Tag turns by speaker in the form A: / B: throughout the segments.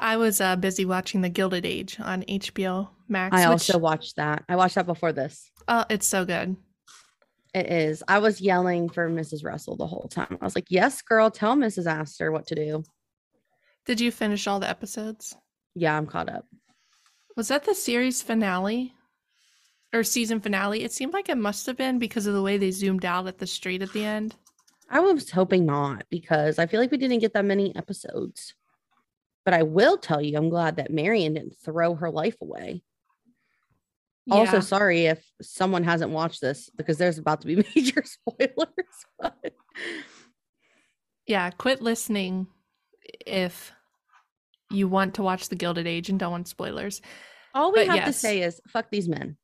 A: I was uh, busy watching The Gilded Age on HBO Max.
B: I
A: which-
B: also watched that. I watched that before this.
A: Oh, it's so good.
B: It is. I was yelling for Mrs. Russell the whole time. I was like, "Yes, girl, tell Mrs. Astor what to do."
A: Did you finish all the episodes?
B: Yeah, I'm caught up.
A: Was that the series finale or season finale? It seemed like it must have been because of the way they zoomed out at the street at the end.
B: I was hoping not because I feel like we didn't get that many episodes. But I will tell you, I'm glad that Marion didn't throw her life away. Also, sorry if someone hasn't watched this because there's about to be major spoilers. But
A: yeah, quit listening if you want to watch The Gilded Age and don't want spoilers.
B: all we
A: But
B: have to say is fuck these men.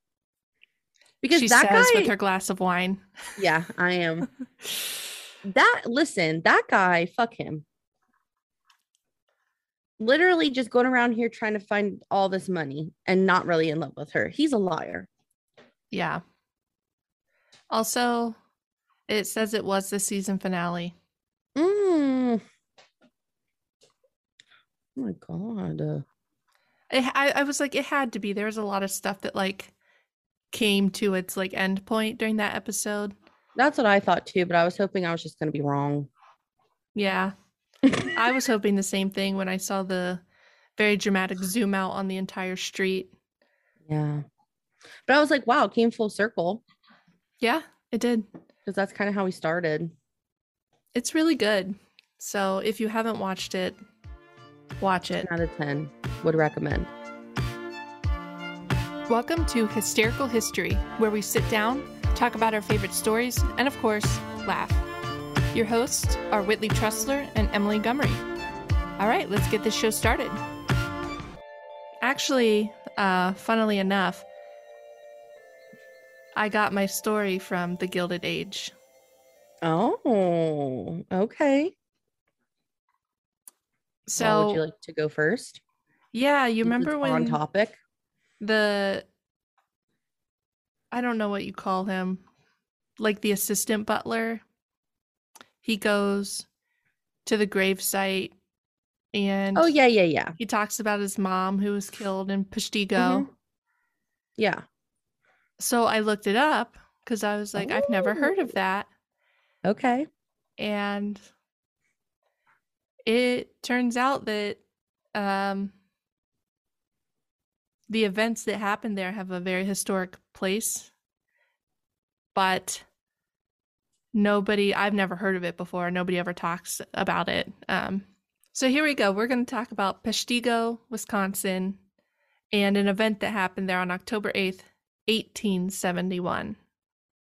B: Because
A: she
B: that
A: says
B: guy,
A: with her glass of wine.
B: yeah, I am. That listen, that guy, fuck him. Literally just going around here trying to find all this money and not really in love with her. He's a liar.
A: Yeah. Also, it says it was the season finale.
B: Mm. Oh my god. Uh,
A: It, I, I was like, it had to be. There was a lot of stuff that like came to its like end point during that episode.
B: That's what I thought too, but I was hoping I was just gonna be wrong.
A: Yeah. I was hoping the same thing when I saw the very dramatic zoom out on the entire street.
B: Yeah. But I was like, wow, it came full circle
A: Yeah, it did.
B: because that's kind of how we started.
A: It's really good. So if you haven't watched it, watch it.
B: 10 out of 10 would recommend.
A: Welcome to Hysterical History, where we sit down, talk about our favorite stories, and of course, laugh. Your hosts are Whitley Trussler and Emily Gummery. All right, let's get this show started. Actually, uh, funnily enough, I got my story from The Gilded Age.
B: Oh, okay.
A: So,
B: Well, would you like to go first?
A: yeah, you remember
B: it's
A: when
B: on topic?
A: the I don't know what you call him, like the assistant butler. He goes to the gravesite and
B: Oh, yeah, yeah, yeah.
A: he talks about his mom who was killed in Peshtigo.
B: Mhm. Yeah.
A: So I looked it up because I was like, I've never heard
B: Oh.
A: of that.
B: Okay.
A: And it turns out that um, the events that happened there have a very historic place, but nobody, I've never heard of it before. Nobody ever talks about it. Um, so here we go. We're going to talk about Peshtigo, Wisconsin, and an event that happened there on October 8th, 1871.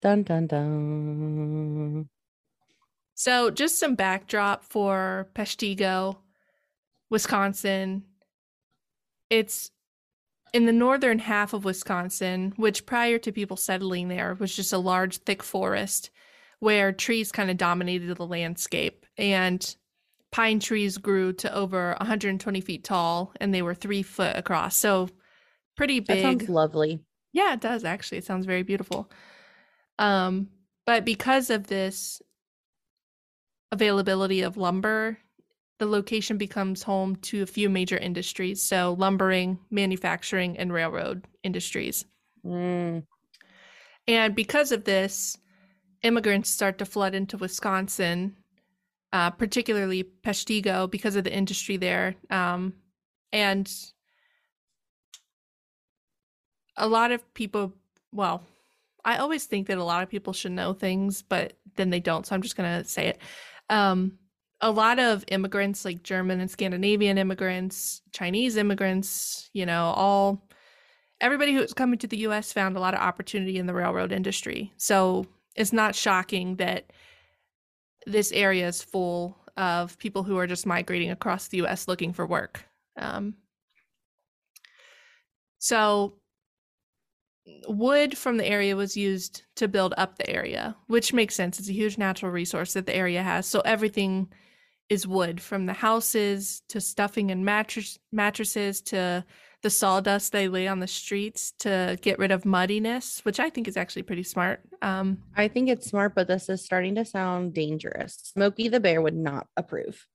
B: Dun, dun, dun.
A: So, just some backdrop for Peshtigo, Wisconsin. It's in the northern half of Wisconsin, which prior to people settling there was just a large, thick forest where trees kind of dominated the landscape. And pine trees grew to over 120 feet tall and they were three foot across. So, pretty big.
B: That sounds lovely.
A: Yeah, it does actually. It sounds very beautiful. Um, but because of this availability of lumber, the location becomes home to a few major industries. So, lumbering, manufacturing, and railroad industries.
B: Mm.
A: And because of this, immigrants start to flood into Wisconsin, uh, particularly Peshtigo, because of the industry there. Um, and a lot of people, well, I always think that a lot of people should know things, but then they don't. So I'm just going to say it. Um, a lot of immigrants, like German and Scandinavian immigrants, Chinese immigrants, you know, all everybody who was coming to the US found a lot of opportunity in the railroad industry. So it's not shocking that this area is full of people who are just migrating across the US looking for work. Um, so wood from the area was used to build up the area, which makes sense. It's a huge natural resource that the area has. So everything is wood from the houses to stuffing and mattress mattresses to the sawdust they lay on the streets to get rid of muddiness, which I think is actually pretty smart. Um,
B: I think it's smart, but this is starting to sound dangerous. Smokey the Bear would not approve.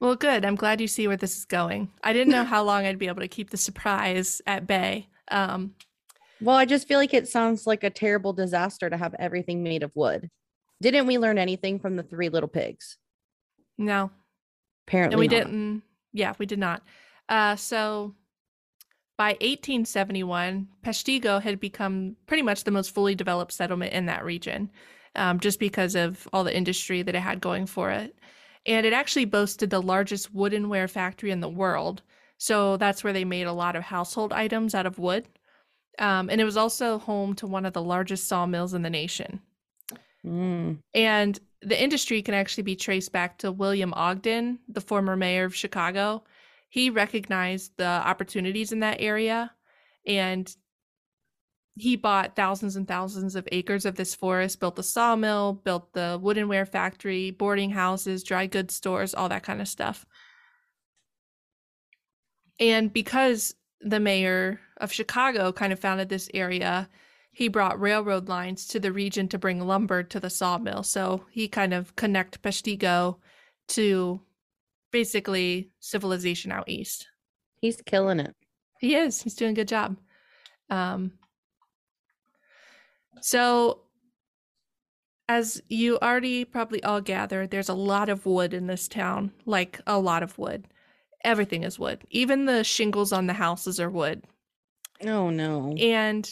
A: Well, good. I'm glad you see where this is going. I didn't know how long I'd be able to keep the surprise at bay. Um,
B: Well, I just feel like it sounds like a terrible disaster to have everything made of wood. Didn't we learn anything from the three little pigs?
A: no,
B: Apparently,
A: and we
B: not.
A: didn't. Yeah, we did not. Uh, so by 1871, Peshtigo had become pretty much the most fully developed settlement in that region, um, just because of all the industry that it had going for it. And it actually boasted the largest woodenware factory in the world. So that's where they made a lot of household items out of wood. Um, and it was also home to one of the largest sawmills in the nation.
B: Mm.
A: And the industry can actually be traced back to William Ogden, the former mayor of Chicago. He recognized the opportunities in that area and he bought thousands and thousands of acres of this forest, built the sawmill, built the woodenware factory, boarding houses, dry goods stores, all that kind of stuff. And because the mayor of Chicago kind of founded this area, he brought railroad lines to the region to bring lumber to the sawmill. So he kind of connect Peshtigo to basically civilization out east.
B: He's killing it.
A: He is. He's doing a good job. Um, so, as you already probably all gathered, there's a lot of wood in this town, like a lot of wood. Everything is wood. Even the shingles on the houses are wood.
B: Oh no.
A: And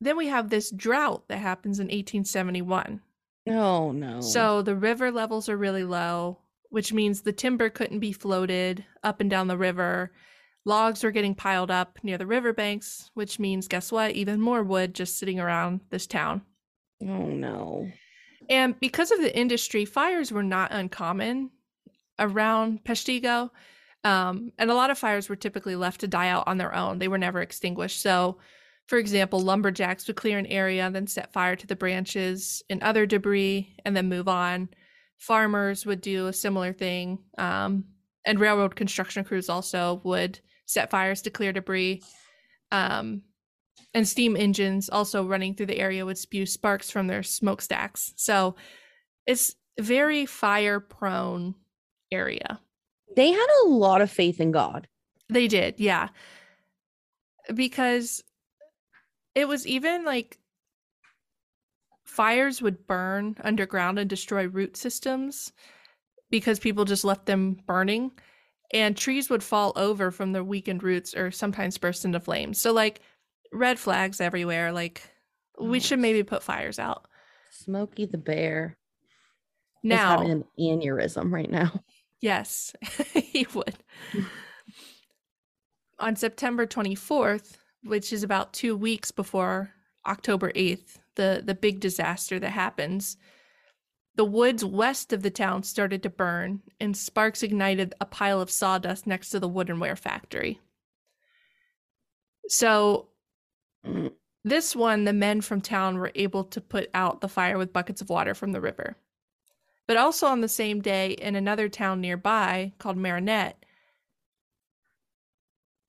A: then we have this drought that happens in 1871.
B: Oh no.
A: So the river levels are really low, which means the timber couldn't be floated up and down the river. Logs were getting piled up near the riverbanks, which means guess what? Even more wood just sitting around this town.
B: oh no.
A: And because of the industry, fires were not uncommon around Peshtigo. Um, and a lot of fires were typically left to die out on their own. They were never extinguished. So, for example, lumberjacks would clear an area, then set fire to the branches and other debris, and then move on. Farmers would do a similar thing. Um, and railroad construction crews also would set fires to clear debris. Um, and steam engines also running through the area would spew sparks from their smokestacks. So it's very fire prone area.
B: They had a lot of faith in God.
A: They did, yeah. Because it was even like fires would burn underground and destroy root systems because people just left them burning and trees would fall over from their weakened roots or sometimes burst into flames. So like red flags everywhere like we
B: Oh,
A: should maybe put fires out.
B: Smokey the bear is
A: Now,
B: having an aneurysm right now.
A: Yes, he would. On September 24th, which is about two weeks before October 8th, the, the big disaster that happens, the woods west of the town started to burn, and sparks ignited a pile of sawdust next to the woodenware factory. So, this one, the men from town were able to put out the fire with buckets of water from the river. But also on the same day, in another town nearby called Marinette,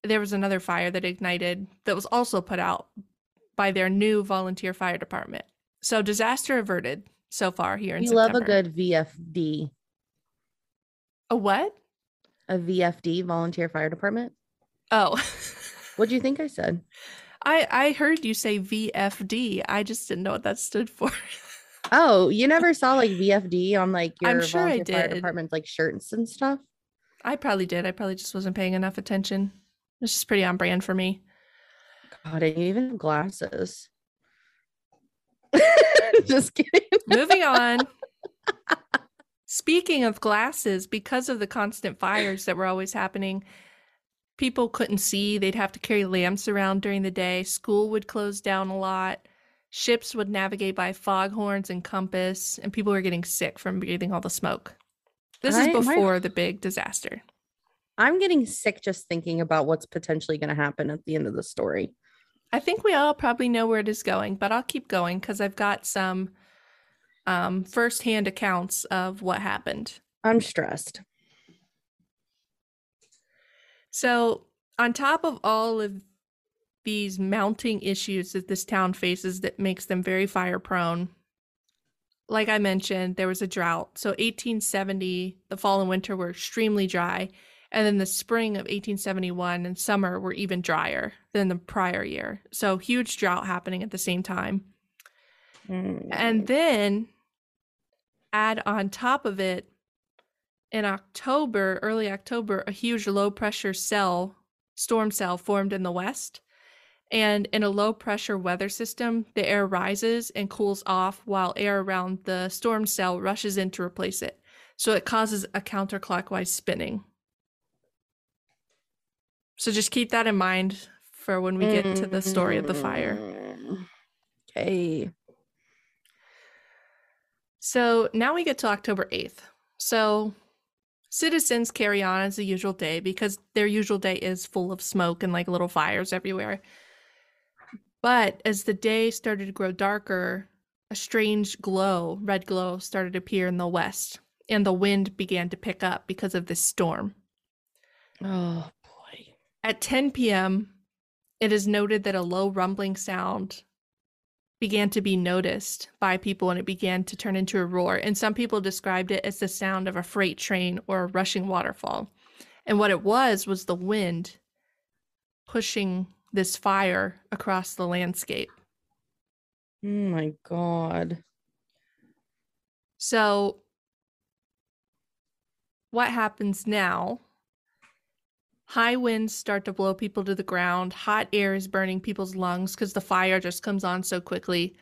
A: there was another fire that ignited that was also put out by their new volunteer fire department. So disaster averted so far here in
B: You
A: September.
B: love a good VFD,
A: a what?
B: a VFD, volunteer fire department.
A: Oh,
B: What do you think I said?
A: I I heard you say VFD. I just didn't know what that stood for.
B: Oh, you never saw like VFD on like your
A: I'm sure I
B: volunteer fire
A: did.
B: department's like shirts and stuff.
A: I probably did. I probably just wasn't paying enough attention. It's just pretty on brand for me.
B: God, and you even have glasses. Just kidding.
A: Moving on. Speaking of glasses, because of the constant fires that were always happening, people couldn't see. They'd have to carry lamps around during the day. School would close down a lot. Ships would navigate by foghorns and compass, and people were getting sick from breathing all the smoke. This is
B: I- my-
A: before the big disaster.
B: I'm getting sick just thinking about what's potentially going to happen at the end of the story.
A: I think we all probably know where it is going, but I'll keep going because I've got some um, firsthand accounts of what happened.
B: I'm stressed.
A: So, on top of all of these mounting issues that this town faces that makes them very fire prone, like I mentioned, there was a drought. So 1870, the fall and winter were extremely dry. And then the spring of 1871 and summer were even drier than the prior year. So huge drought happening at the same time. Mm. And then add on top of it, in October, early October, a huge low pressure cell, storm cell formed in the west. And in a low pressure weather system, the air rises and cools off while air around the storm cell rushes in to replace it. So it causes a counterclockwise spinning. So just keep that in mind for when we get to the story of the fire.
B: Okay.
A: So now we get to October 8th. So citizens carry on as the usual day because their usual day is full of smoke and like little fires everywhere. But as the day started to grow darker, a strange glow, red glow, started to appear in the west, and the wind began to pick up because of this storm.
B: Oh.
A: At 10 p.m., it is noted that a low rumbling sound began to be noticed by people and it began to turn into a roar. And some people described it as the sound of a freight train or a rushing waterfall. And what it was was the wind pushing this fire across the landscape.
B: Oh my God.
A: So, what happens now High winds start to blow people to the ground. Hot air is burning people's lungs because the fire just comes on so quickly.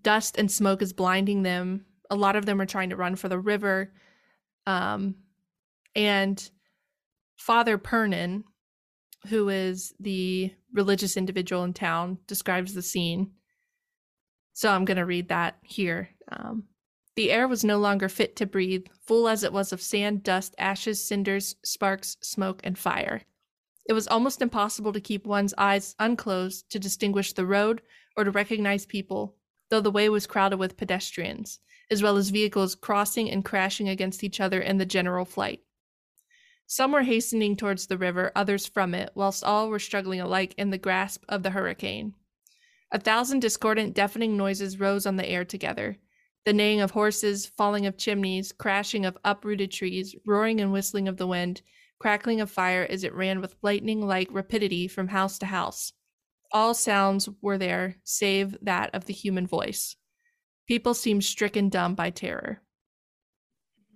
A: Dust and smoke is blinding them. A lot of them are trying to run for the river. Um, and Father Pernin, who is the religious individual in town, describes the scene. So I'm going to read that here. Um, the air was no longer fit to breathe, full as it was of sand, dust, ashes, cinders, sparks, smoke, and fire. It was almost impossible to keep one's eyes unclosed to distinguish the road or to recognize people, though the way was crowded with pedestrians, as well as vehicles crossing and crashing against each other in the general flight. Some were hastening towards the river, others from it, whilst all were struggling alike in the grasp of the hurricane. A thousand discordant, deafening noises rose on the air together the neighing of horses, falling of chimneys, crashing of uprooted trees, roaring and whistling of the wind, crackling of fire as it ran with lightning like rapidity from house to house. All sounds were there save that of the human voice. People seemed stricken dumb by terror.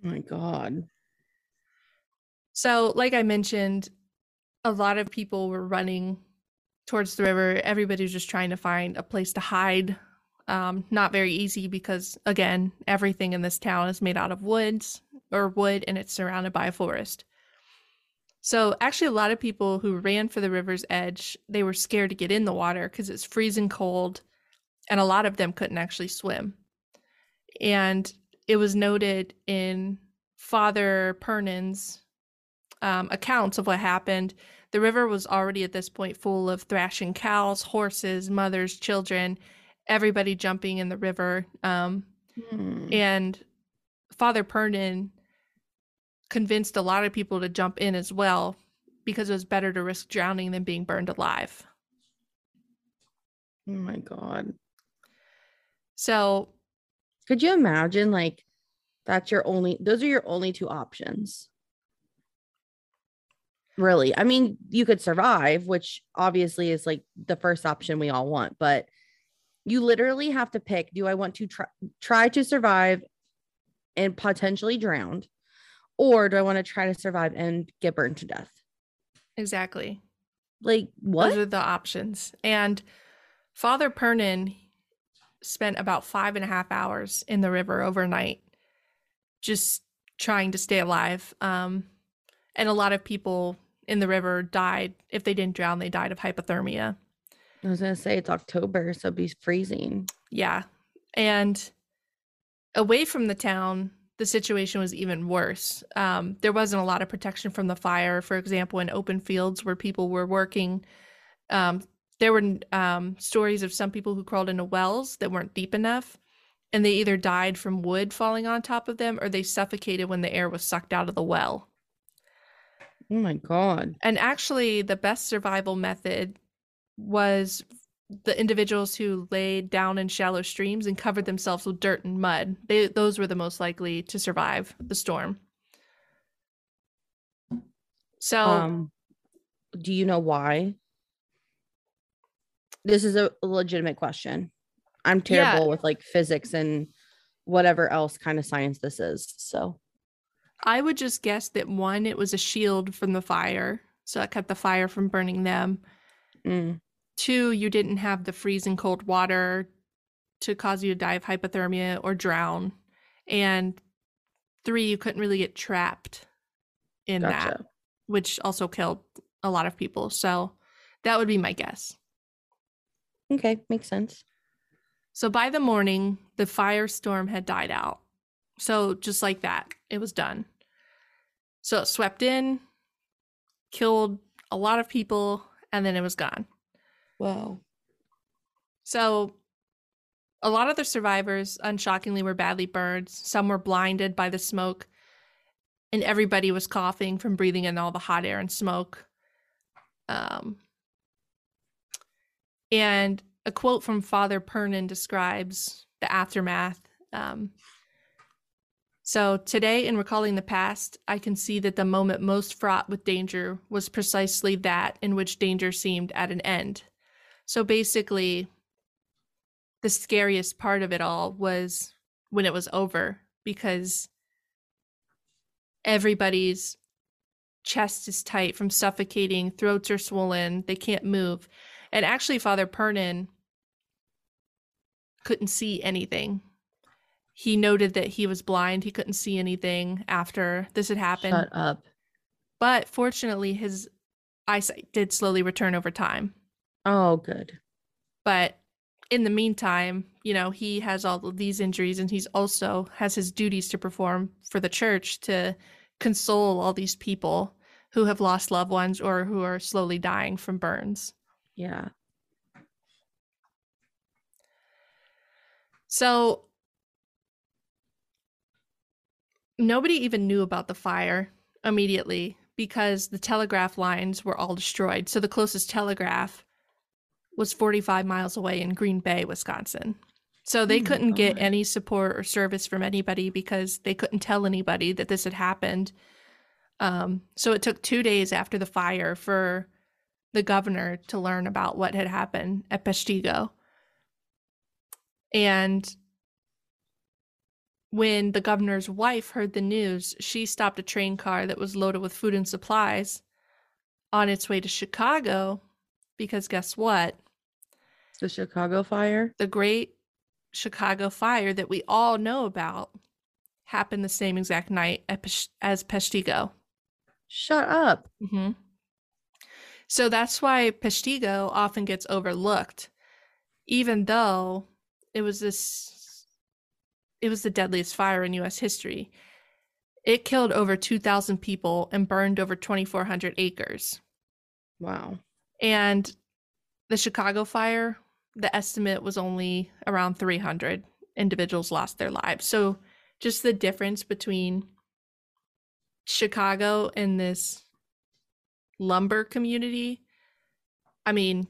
B: Oh my God.
A: So, like I mentioned, a lot of people were running towards the river. Everybody was just trying to find a place to hide um, not very easy because, again, everything in this town is made out of woods or wood and it's surrounded by a forest. So, actually, a lot of people who ran for the river's edge, they were scared to get in the water because it's freezing cold, and a lot of them couldn't actually swim. And it was noted in Father Pernin's um, accounts of what happened. The river was already at this point full of thrashing cows, horses, mothers, children, everybody jumping in the river. Um, hmm. And Father Pernin convinced a lot of people to jump in as well because it was better to risk drowning than being burned alive.
B: Oh my God.
A: So,
B: could you imagine like that's your only, those are your only two options? Really? I mean, you could survive, which obviously is like the first option we all want, but you literally have to pick do I want to try, try to survive and potentially drowned, or do I want to try to survive and get burned to death?
A: Exactly.
B: Like, what?
A: Those are the options. And Father Pernin spent about five and a half hours in the river overnight, just trying to stay alive. Um, and a lot of people in the river died. If they didn't drown, they died of hypothermia.
B: I was gonna say it's October, so it'd be freezing.
A: Yeah. And away from the town, the situation was even worse. Um, there wasn't a lot of protection from the fire. For example, in open fields where people were working, um, there were um, stories of some people who crawled into wells that weren't deep enough, and they either died from wood falling on top of them or they suffocated when the air was sucked out of the well.
B: Oh my God.
A: And actually, the best survival method was the individuals who laid down in shallow streams and covered themselves with dirt and mud. They those were the most likely to survive the storm. So
B: Um, do you know why? This is a legitimate question. I'm
A: Yeah.
B: terrible with like physics and whatever else kind of science this is. So,
A: I would just guess that one, it was a shield from the fire, so it kept the fire from burning them.
B: Mm,
A: Two, you didn't have the freezing cold water to cause you to die of hypothermia or drown. And three, you couldn't really get trapped in that, which also killed a lot of people. So that would be my guess.
B: Okay, makes sense.
A: So by the morning, the firestorm had died out. So just like that, it was done. So it swept in, killed a lot of people, and then it was gone.
B: Wow.
A: So a lot of the survivors, unshockingly, were badly burned. Some were blinded by the smoke, and everybody was coughing from breathing in all the hot air and smoke. Um, and a quote from Father Pernin describes the aftermath. Um, so, today, in recalling the past, I can see that the moment most fraught with danger was precisely that in which danger seemed at an end. So, basically, the scariest part of it all was when it was over because everybody's chest is tight from suffocating, throats are swollen, they can't move. And actually, Father Pernin couldn't see anything. He noted that he was blind, he couldn't see anything after this had happened.
B: Shut up.
A: But fortunately, his eyesight did slowly return over time.
B: Oh, good.
A: But in the meantime, you know, he has all of these injuries and he's also has his duties to perform for the church to console all these people who have lost loved ones or who are slowly dying from burns.
B: Yeah.
A: So nobody even knew about the fire immediately because the telegraph lines were all destroyed. So the closest telegraph was 45 miles away in Green Bay, Wisconsin. So they
B: Oh
A: couldn't get any support or service from anybody because they couldn't tell anybody that this had happened. Um, so it took two days after the fire for the governor to learn about what had happened at Peshtigo. And when the governor's wife heard the news, she stopped a train car that was loaded with food and supplies on its way to Chicago because guess what?
B: The Chicago fire.
A: The great Chicago fire that we all know about happened the same exact night as Peshtigo.
B: Shut up.
A: hmm So that's why Peshtigo often gets overlooked, even though it was this it was the deadliest fire in US history. It killed over 2,000 people and burned over 2,400 acres.
B: Wow.
A: And the Chicago fire, the estimate was only around 300 individuals lost their lives. So just the difference between Chicago and this lumber community. I mean,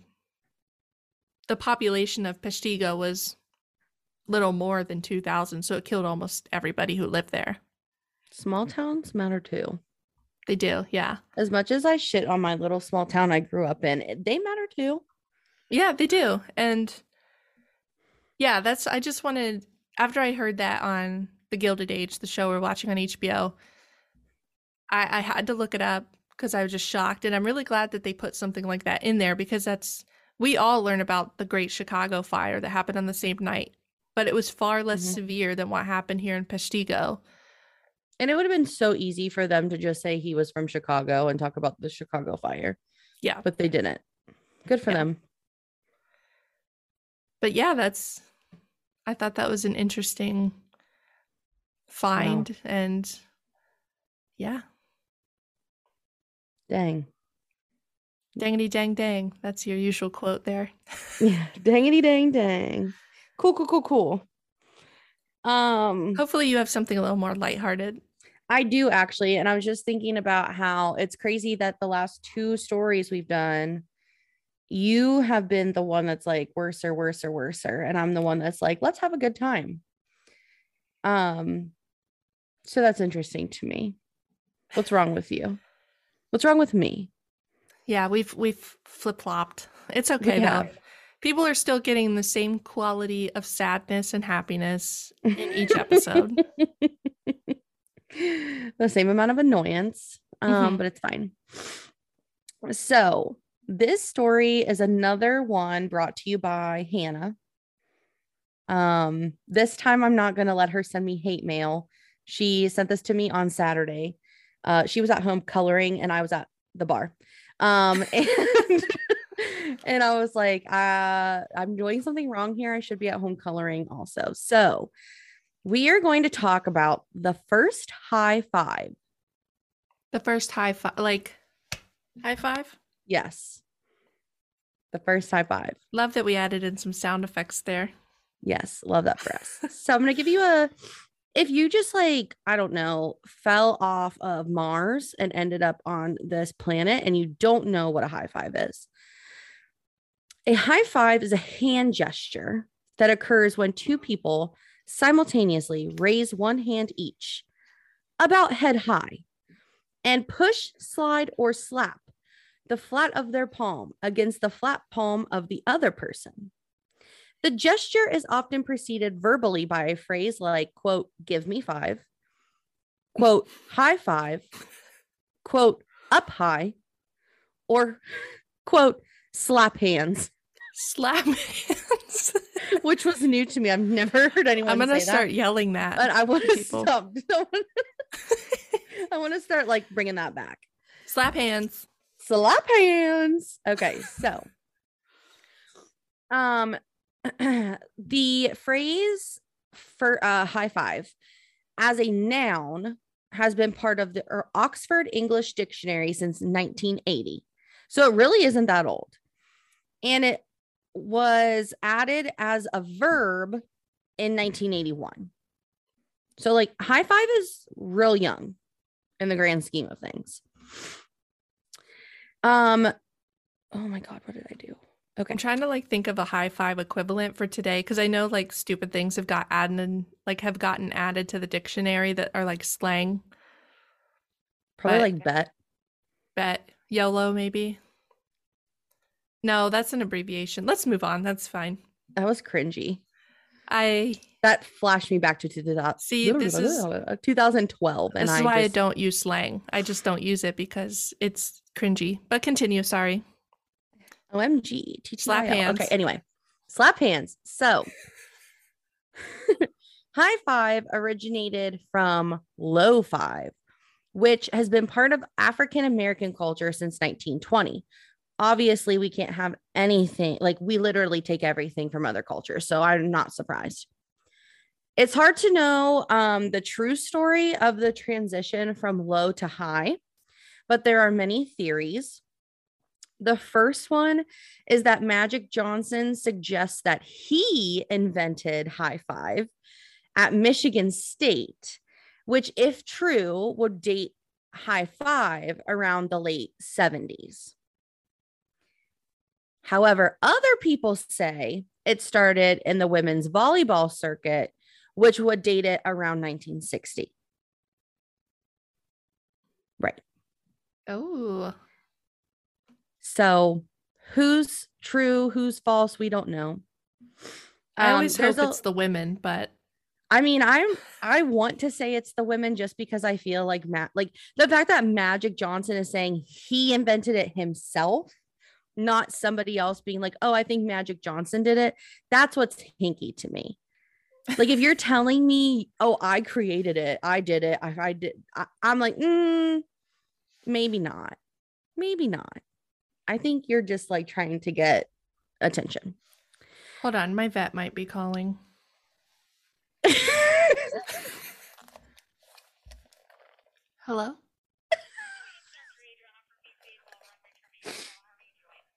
A: the population of Peshtigo was little more than 2,000, so it killed almost everybody who lived there.
B: Small towns matter too.
A: They do, yeah.
B: As much as I shit on my little small town I grew up in, they matter too.
A: Yeah, they do. And yeah, that's I just wanted after I heard that on The Gilded Age, the show we're watching on HBO, I, I had to look it up because I was just shocked. And I'm really glad that they put something like that in there because that's we all learn about the Great Chicago Fire that happened on the same night, but it was far less
B: Mhm.
A: severe than what happened here in Peshtigo.
B: And it would have been so easy for them to just say he was from Chicago and talk about the Chicago fire,
A: Yeah.
B: but they didn't. Good for
A: Yeah.
B: them.
A: But yeah, that's I thought that was an interesting find and yeah.
B: Dang.
A: Dangity dang dang. That's your usual quote there.
B: Yeah. Dangity dang dang. Cool, cool, cool, cool. Um,
A: Hopefully you have something a little more lighthearted.
B: I do actually. And I was just thinking about how it's crazy that the last two stories we've done you have been the one that's like worse or worse or worser. And I'm the one that's like, let's have a good time. Um, so that's interesting to me. What's wrong with you? What's wrong with me?
A: Yeah, we've we've flip flopped. It's okay though.
B: have.
A: People are still getting the same quality of sadness and happiness in each episode.
B: the same amount of annoyance, um,
A: Mhm.
B: but it's fine. So, this story is another one brought to you by Hannah. Um, this time I'm not going to let her send me hate mail. She sent this to me on Saturday. Uh, she was at home coloring and I was at the bar. Um, and, and I was like, uh, I'm doing something wrong here. I should be at home coloring also. So, we are going to talk about the first high five.
A: The first high five, like high five.
B: Yes. The first high five.
A: Love that we added in some sound effects there.
B: Yes. Love that for us. so I'm going to give you a, if you just like, I don't know, fell off of Mars and ended up on this planet and you don't know what a high five is, a high five is a hand gesture that occurs when two people simultaneously raise one hand each, about head high, and push, slide, or slap the flat of their palm against the flat palm of the other person. The gesture is often preceded verbally by a phrase like, quote, give me five, quote, high five, quote, up high, or quote, slap hands,
A: Slap hands.
B: which was new to me. I've never heard anyone
A: I'm gonna start
B: that.
A: yelling that.
B: But I want
A: to
B: to stop. I want to start like bringing that back.
A: Slap hands.
B: slap hands. Okay, so um the phrase for uh high five as a noun has been part of the er, Oxford English Dictionary since 1980. So it really isn't that old. And it was added as a verb in 1981. So like high five is real young in the grand scheme of things. Um, oh my god, what did I do? Okay,
A: I'm trying to like think of a high five equivalent for today because I know like stupid things have got added like have gotten added to the dictionary that are like slang.
B: probably
A: but-
B: like bet.
A: Bet YOLO maybe. No, that's an abbreviation. Let's move on. That's fine.
B: That was cringy.
A: I
B: That flashed me back to 2000,
A: See, this is- uh,
B: 2012, and
A: this is
B: I
A: why
B: just,
A: I don't use slang. I just don't use it because it's cringy. But continue. Sorry.
B: OMG,
A: Teach
B: Slap
A: hands.
B: Okay, anyway, slap hands. So, high five originated from low five, which has been part of African American culture since 1920. Obviously, we can't have anything like we literally take everything from other cultures. So, I'm not surprised. It's hard to know um, the true story of the transition from low to high, but there are many theories. The first one is that Magic Johnson suggests that he invented high five at Michigan State, which, if true, would date high five around the late 70s. However, other people say it started in the women's volleyball circuit, which would date it around 1960. Right.
A: Oh,
B: So, who's true, who's false, we don't know.
A: I
B: Um,
A: always
B: there's
A: hope
B: a-
A: it's the women, but
B: I mean, I'm I want to say it's the women just because I feel like Matt, like the fact that Magic Johnson is saying he invented it himself, not somebody else being like, oh, I think Magic Johnson did it. That's what's hinky to me. Like if you're telling me, oh, I created it, I did it, I, I did, I, I'm like, mm, maybe not, maybe not. I think you're just like trying to get attention.
A: hold on. My vet might be calling. Hello?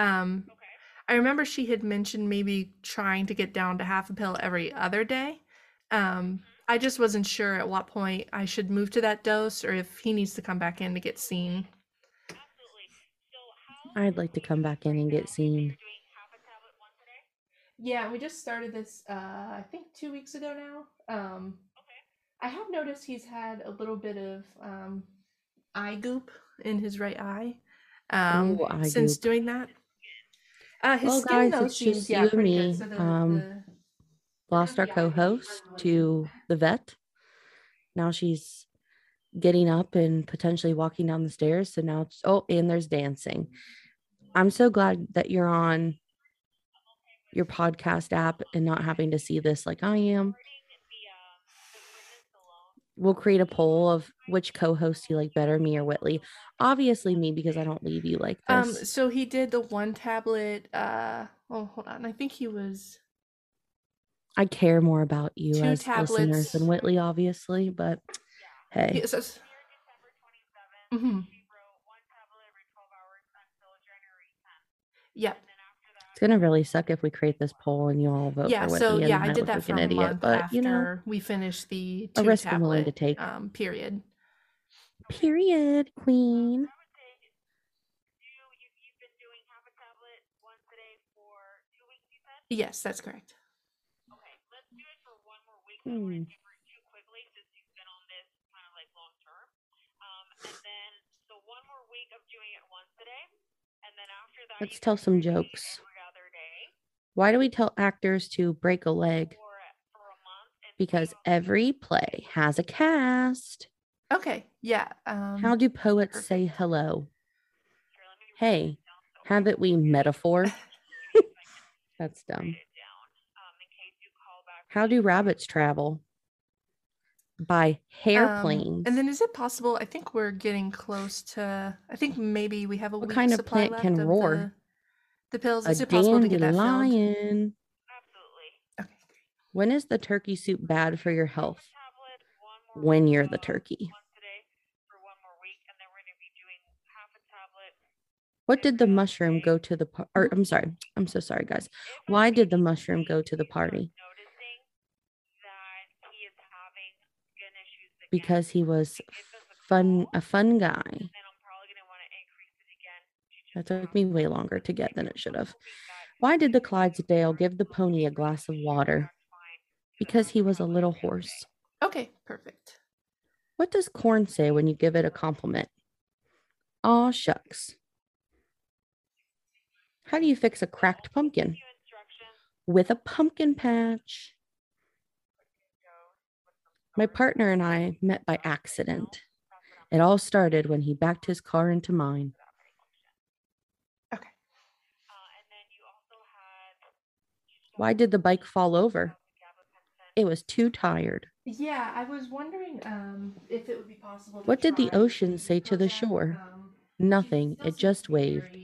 A: Um,
C: Okay.
A: I remember she had mentioned maybe trying to get down to half a pill every other day. Um, I just wasn't sure at what point I should move to that dose or if he needs to come back in to get seen.
C: Absolutely. So how
B: I'd like to come back in and get seen.
C: you're doing half a tablet once a day?
A: Yeah, we just started this uh I think 2 weeks ago now. Um
C: Okay.
A: I have noticed he's had a little bit of um eye goop in his right eye. Um
B: Ooh, eye
A: since
B: goop.
A: doing that. Uh his
B: Well,
A: skin
B: guys,
A: though
B: it's just you and me.
A: So the,
B: Um,
A: the
B: Lost our co-host to the vet. Now she's getting up and potentially walking down the stairs. So now, it's, oh, and there's dancing. I'm so glad that you're on your podcast app and not having to see this like I am.
C: Recording the um the witness alone.
B: We'll create a poll of which co-host you like better, me or Whitley. Obviously, me because I don't leave you like
A: um
B: this.
A: so he did the one tablet uh oh hold on. I think he was
B: I care more about you
A: two
B: as listeners
A: tablets.
B: than Whitley, obviously, but hey,
A: he, so,
C: Here December 27th. She wrote one tablet every 12 hours until January 10th.
A: Yep.
C: And then after that,
B: it's gonna really suck if we create this poll and you all vote
A: Yeah,
B: for
A: so yeah,
B: then
A: I did that
B: like
A: for
B: an
A: a
B: idiot,
A: month
B: but
A: after
B: you know,
A: we finished the
B: a risk I'm willing to take.
A: um period.
B: Period, queen.
C: I would say do you you've been doing half a tablet once a day for two weeks, you said?
A: Yes, that's correct.
C: Okay, let's do it for one more week. too quickly since you've been on this kind of like long term. Um, and then so one more week of doing it once a day, and then after that,
B: Let's tell some jokes.
C: Every other day
B: Why do we tell actors to break a leg?
C: for for a month.
B: Because every play has a cast.
A: Okay, yeah. Um,
B: How do poets say hello?
C: here, let me write
B: Hey,
C: this down
B: haven't we metaphor? That's dumb.
C: write it down. Um, in case you call back.
B: How do rabbits travel? By
A: um, and then is it possible? I think we're getting close to. I think maybe we have a
B: What
A: week
B: kind of plant
A: left
B: can
A: of
B: roar?
A: The, the pills.
B: a
A: Is it possible to get that filled?
B: dandelion.
C: Absolutely.
A: Okay.
B: When is the turkey soup bad for your health?
C: Tablet, one more
B: When you're the turkey.
C: once a day for one more week, and then we're gonna be doing half a tablet.
B: What did the mushroom go to the par- or I'm sorry. I'm so sorry guys. Why did the mushroom go to the party?
C: Noticing that he is having skin issues again,
B: Because he was
C: give us a
B: fun a fun guy.
C: and then I'm probably gonna want to increase it
B: That took me way longer to get than it should have. Why did the Clydesdale give the pony a glass of water?
C: fine to the
B: Because he was a little horse.
A: Okay, perfect.
B: What does corn say when you give it a compliment? Aw shucks. How do you fix a cracked pumpkin?
C: give you instructions
B: With a pumpkin patch.
C: goes with some
B: My partner and I met by accident.
C: That's what I'm
B: It all started when he backed his car into mine.
C: for that pretty question.
A: Okay.
C: Uh, and then you also had you
B: Why did the bike fall over?
C: about the gabapentin.
B: It was too tired.
A: Yeah, I was wondering um if it would be possible to
B: What did the ocean say to the shore?
A: Um,
B: Nothing. It just waved.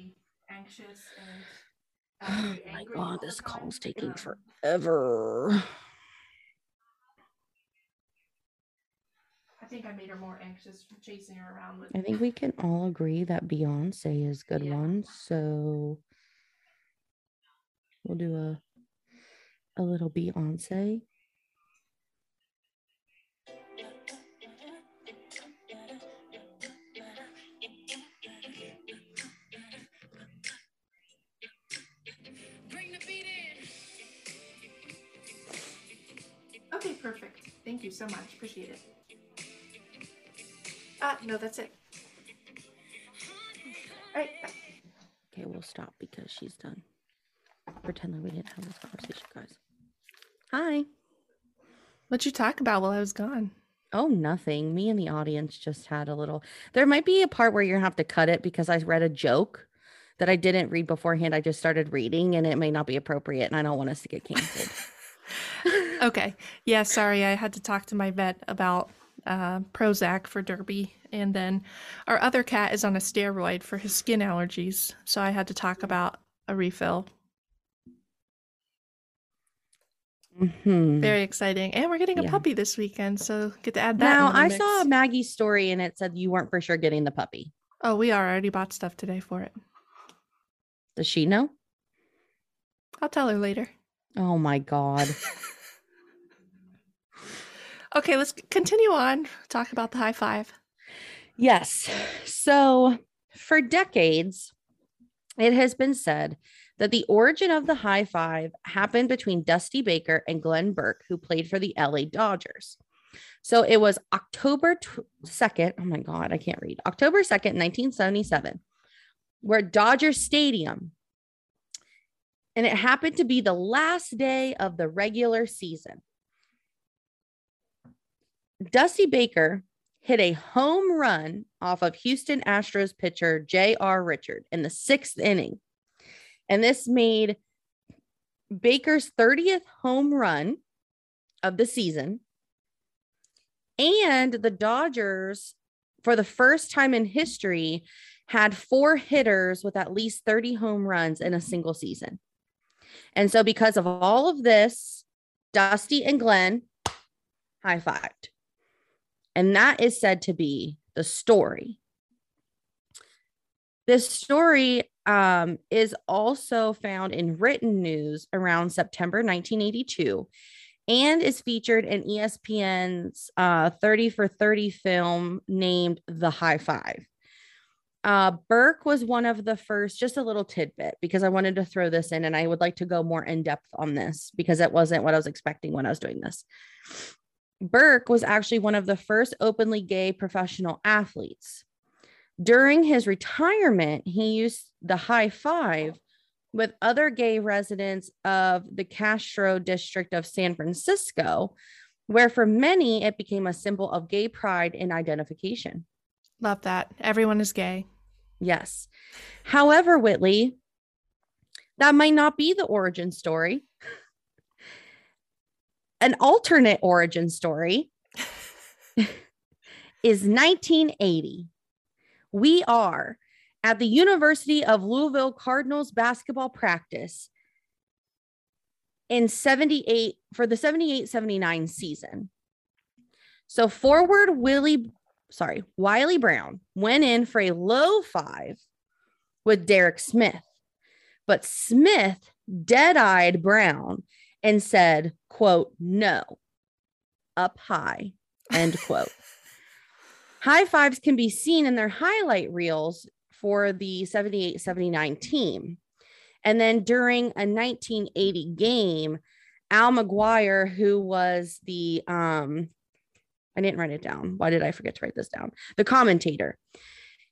B: Oh my god, this call's taking
A: Um,
B: forever.
A: I think I made her more anxious from chasing her around with.
B: I think we can all agree that Beyonce is good
A: Yeah.
B: one. So we'll do a a little Beyonce.
A: Okay, perfect. Thank you so much. Appreciate it. Ah, no, that's it. All right. bye.
B: Okay, we'll stop because she's done. Pretend like we didn't have this conversation, guys. Hi.
A: What'd you talk about while I was gone?
B: Oh, nothing. Me and the audience just had a little. There might be a part where you're gonna have to cut it because I read a joke that I didn't read beforehand. I just started reading and it may not be appropriate, and I don't want us to get canceled.
A: okay. Yeah, sorry. I had to talk to my vet about uh, Prozac for Derby. And then our other cat is on a steroid for his skin allergies. So I had to talk about a refill.
B: Mhm.
A: Very exciting. And we're getting a
B: Yeah.
A: puppy this weekend, so get to add that.
B: Now I
A: mix.
B: saw Maggie's story and it said you weren't for sure getting the puppy.
A: Oh, we are. I already bought stuff today for it.
B: Does she know?
A: I'll tell her later.
B: Oh my god.
A: Okay, let's continue on. Talk about the high five.
B: Yes. So for decades, it has been said that the origin of the high five happened between Dusty Baker and Glenn Burke, who played for the LA Dodgers. So it was October tw- 2nd. Oh my God, I can't read. October 2nd, 1977, where Dodger Stadium. And it happened to be the last day of the regular season. Dusty Baker hit a home run off of Houston Astros pitcher J.R. Richard in the sixth inning. And this made Baker's 30th home run of the season. And the Dodgers, for the first time in history, had four hitters with at least 30 home runs in a single season. And so, because of all of this, Dusty and Glenn high fived. And that is said to be the story. This story um, is also found in written news around September 1982 and is featured in ESPN's uh, 30 for 30 film named The High Five. Uh, Burke was one of the first, just a little tidbit because I wanted to throw this in and I would like to go more in depth on this because it wasn't what I was expecting when I was doing this. Burke was actually one of the first openly gay professional athletes. During his retirement, he used the high five with other gay residents of the Castro district of San Francisco, where for many it became a symbol of gay pride and identification.
A: Love that. Everyone is gay.
B: Yes. However, Whitley, that might not be the origin story. An alternate origin story is 1980. We are at the University of Louisville Cardinals basketball practice in 78 for the 78 79 season. So forward Willie sorry, Wiley Brown went in for a low five with Derek Smith, but Smith dead eyed Brown and said, quote, no, up high, end quote. high fives can be seen in their highlight reels for the 78 79 team. And then during a 1980 game, Al McGuire, who was the um, I didn't write it down. Why did I forget to write this down? The commentator.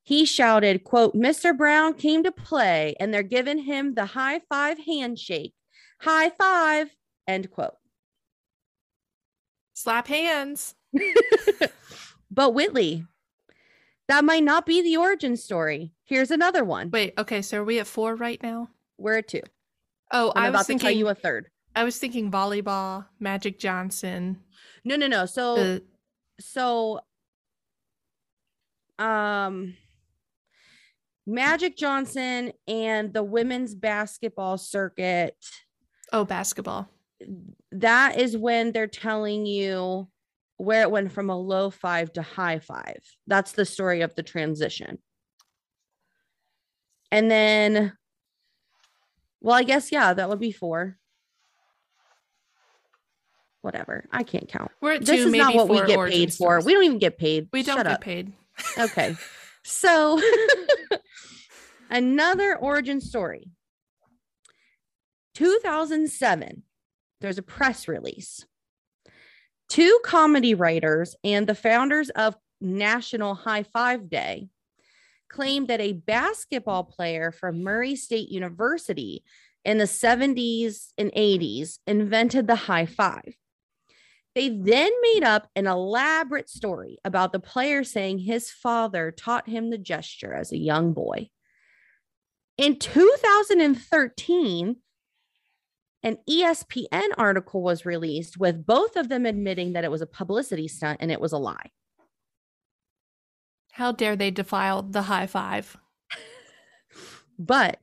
B: He shouted, quote, Mr. Brown came to play and they're giving him the high five handshake. High five, end quote.
A: Slap hands.
B: but Whitley, that might not be the origin story. Here's another one.
A: Wait, okay, so are we at four right now?
B: We're at two.
A: Oh,
B: I'm
A: I
B: about
A: was
B: to tell
A: thinking
B: you a third.
A: I was thinking volleyball, Magic Johnson.
B: No, no, no. So
A: Uh,
B: so um Magic Johnson and the women's basketball circuit
A: oh, basketball.
B: that is when they're telling you where it went from a low 5 to high 5 that's the story of the transition and then well I guess yeah that would be 4 whatever I can't count
A: We're at
B: this
A: two,
B: is
A: maybe
B: not what we get paid for we don't even get paid
A: We don't
B: Shut
A: get
B: up.
A: paid.
B: Okay. So another origin story. 2007, there's a press release. Two comedy writers and the founders of National High Five Day claimed that a basketball player from Murray State University in the 70s and 80s invented the high five. They then made up an elaborate story about the player saying his father taught him the gesture as a young boy. In 2013, an ESPN article was released with both of them admitting that it was a publicity stunt and it was a lie.
A: How dare they defile the high five?
B: But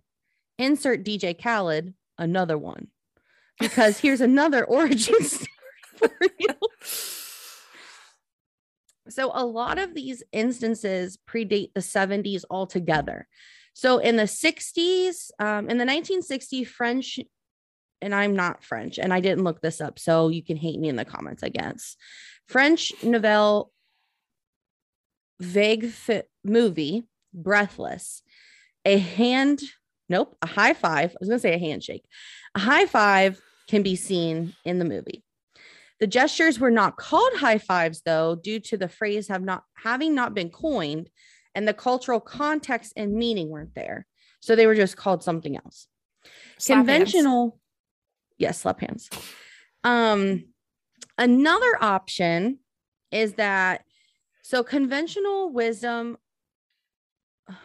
B: insert DJ Khaled, another one. because here's another origin story for you. So a lot of these instances predate the 70s altogether. So in the 60s, um, in the 1960s, French, and I'm not French, and I didn't look this up, so you can hate me in the comments, I guess. French nouvelle vague fi- movie, Breathless, a hand, nope, a high five. I was going to say a handshake. A high five can be seen in the movie. The gestures were not called high fives, though, due to the phrase have not having not been coined, and the cultural context and meaning weren't there. So they were just called something else.
A: Slap hands.
B: Yes, slap hands. Um, another option is that so conventional wisdom.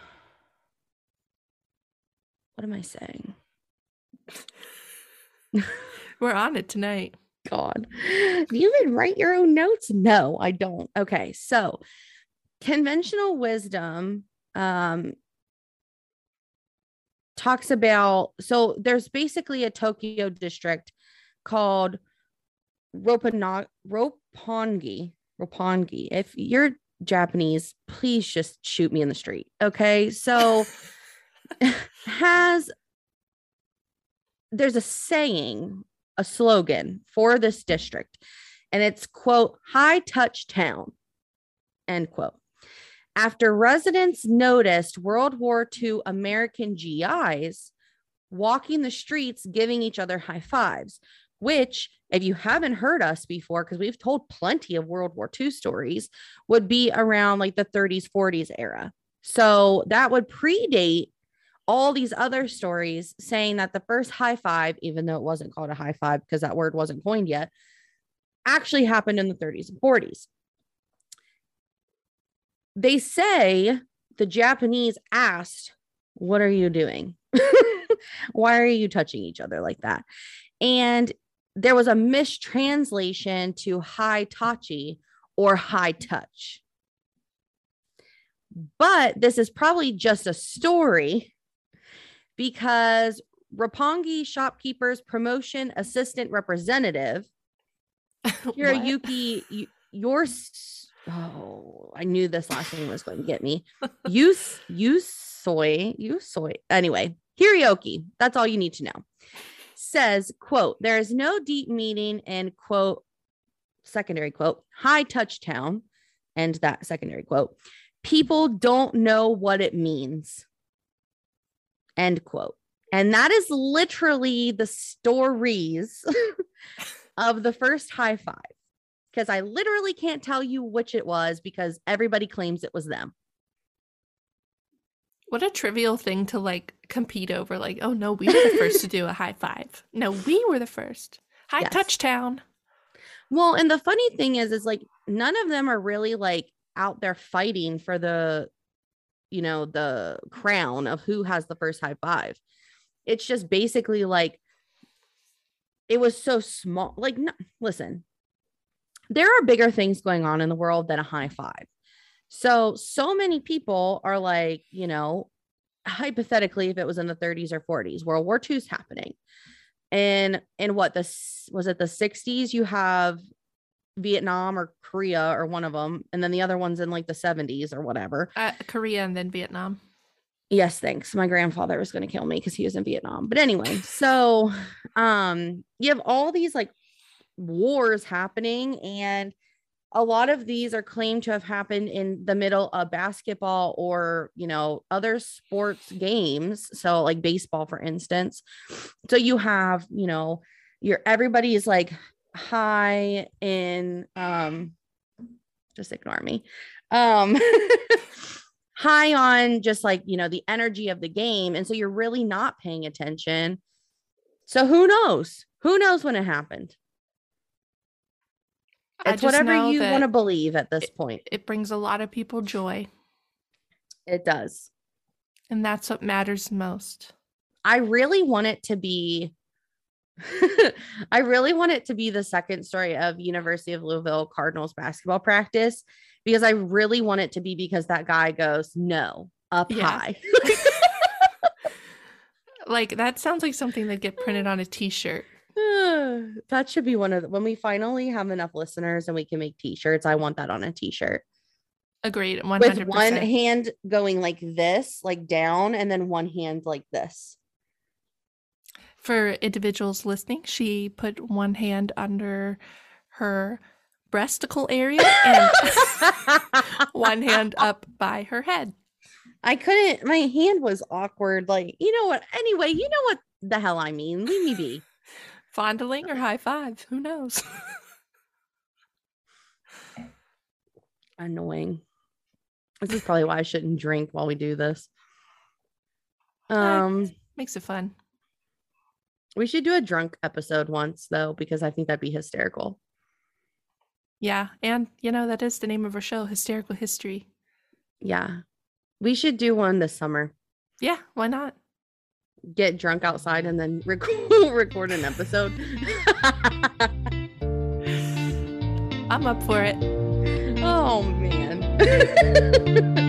B: What am I saying?
A: We're on it tonight.
B: God. Do you even write your own notes? No, I don't. Okay. So conventional wisdom um talks about so there's basically a Tokyo district called Roppongi. Roppongi. If you're Japanese, please just shoot me in the street. Okay. So has there's a saying a slogan for this district, and it's quote, high touch town, end quote. After residents noticed World War II American GIs walking the streets giving each other high fives, which, if you haven't heard us before, because we've told plenty of World War II stories, would be around like the 30s, 40s era. So that would predate all these other stories saying that the first high five, even though it wasn't called a high five because that word wasn't coined yet, actually happened in the 30s and 40s. They say the Japanese asked, What are you doing? Why are you touching each other like that? And there was a mistranslation to high tachi or high touch. But this is probably just a story because Roppongi shopkeepers promotion assistant representative? Hiroyuki y- yours oh I knew this last name was going to get me. Use Yusoi soy. anyway Hiroyuki that's all you need to know says quote there is no deep meaning in quote secondary quote high touch town and that secondary quote people don't know what it means end quote and that is literally the stories of the first high five because i literally can't tell you which it was because everybody claims it was them
A: What a trivial thing to like compete over. Like, oh no, we were the first to do a high five. No, we were the first. High
B: Yes.
A: touchdown.
B: Well, and the funny thing is, is like none of them are really like out there fighting for the, you know, the crown of who has the first high five. It's just basically like it was so small. Like, no, listen, there are bigger things going on in the world than a high five. So, so many people are like, you know, hypothetically, if it was in the 30s or 40s, World War II is happening. And in what this was it the 60s, you have Vietnam or Korea or one of them, and then the other one's in like the 70s or whatever.
A: Uh, Korea and then Vietnam.
B: Yes, thanks. My grandfather was going to kill me because he was in Vietnam. But anyway, so um you have all these like wars happening and a lot of these are claimed to have happened in the middle of basketball or you know other sports games. So like baseball for instance. So you have you know your everybody is like high in um just ignore me. Um high on just like you know the energy of the game and so you're really not paying attention. So who knows? Who knows when it happened it's whatever you want to believe at this point
A: It brings a lot of people joy,
B: it does
A: and that's what matters most.
B: i really want it to be i really want it to be the second story of university of louisville cardinals basketball practice because i really want it to be because that guy goes no up
A: Yeah.
B: high
A: Like that sounds like something that get printed on a T-shirt.
B: that should be one of the, when we finally have enough listeners and we can make t-shirts. I want that on a t-shirt
A: Agreed. 100%.
B: with one hand going like this, like down, and then one hand like this.
A: For individuals listening, she put one hand under her breasticle area and one hand up by her head.
B: I couldn't, my hand was awkward. Like, you know what? Anyway, you know what the hell I mean. Leave me be.
A: Fondling or high five? Who knows?
B: Annoying. This is probably why I shouldn't drink while we do this.
A: Uh,
B: Um,
A: Makes it fun.
B: we should do a drunk episode once though, because I think that'd be hysterical.
A: Yeah. And, you know, that is the name of our show, Hysterical History.
B: Yeah. We should do one this summer.
A: Yeah. Why not?
B: Get drunk outside and then record record an episode.
A: I'm up for it.
B: oh man.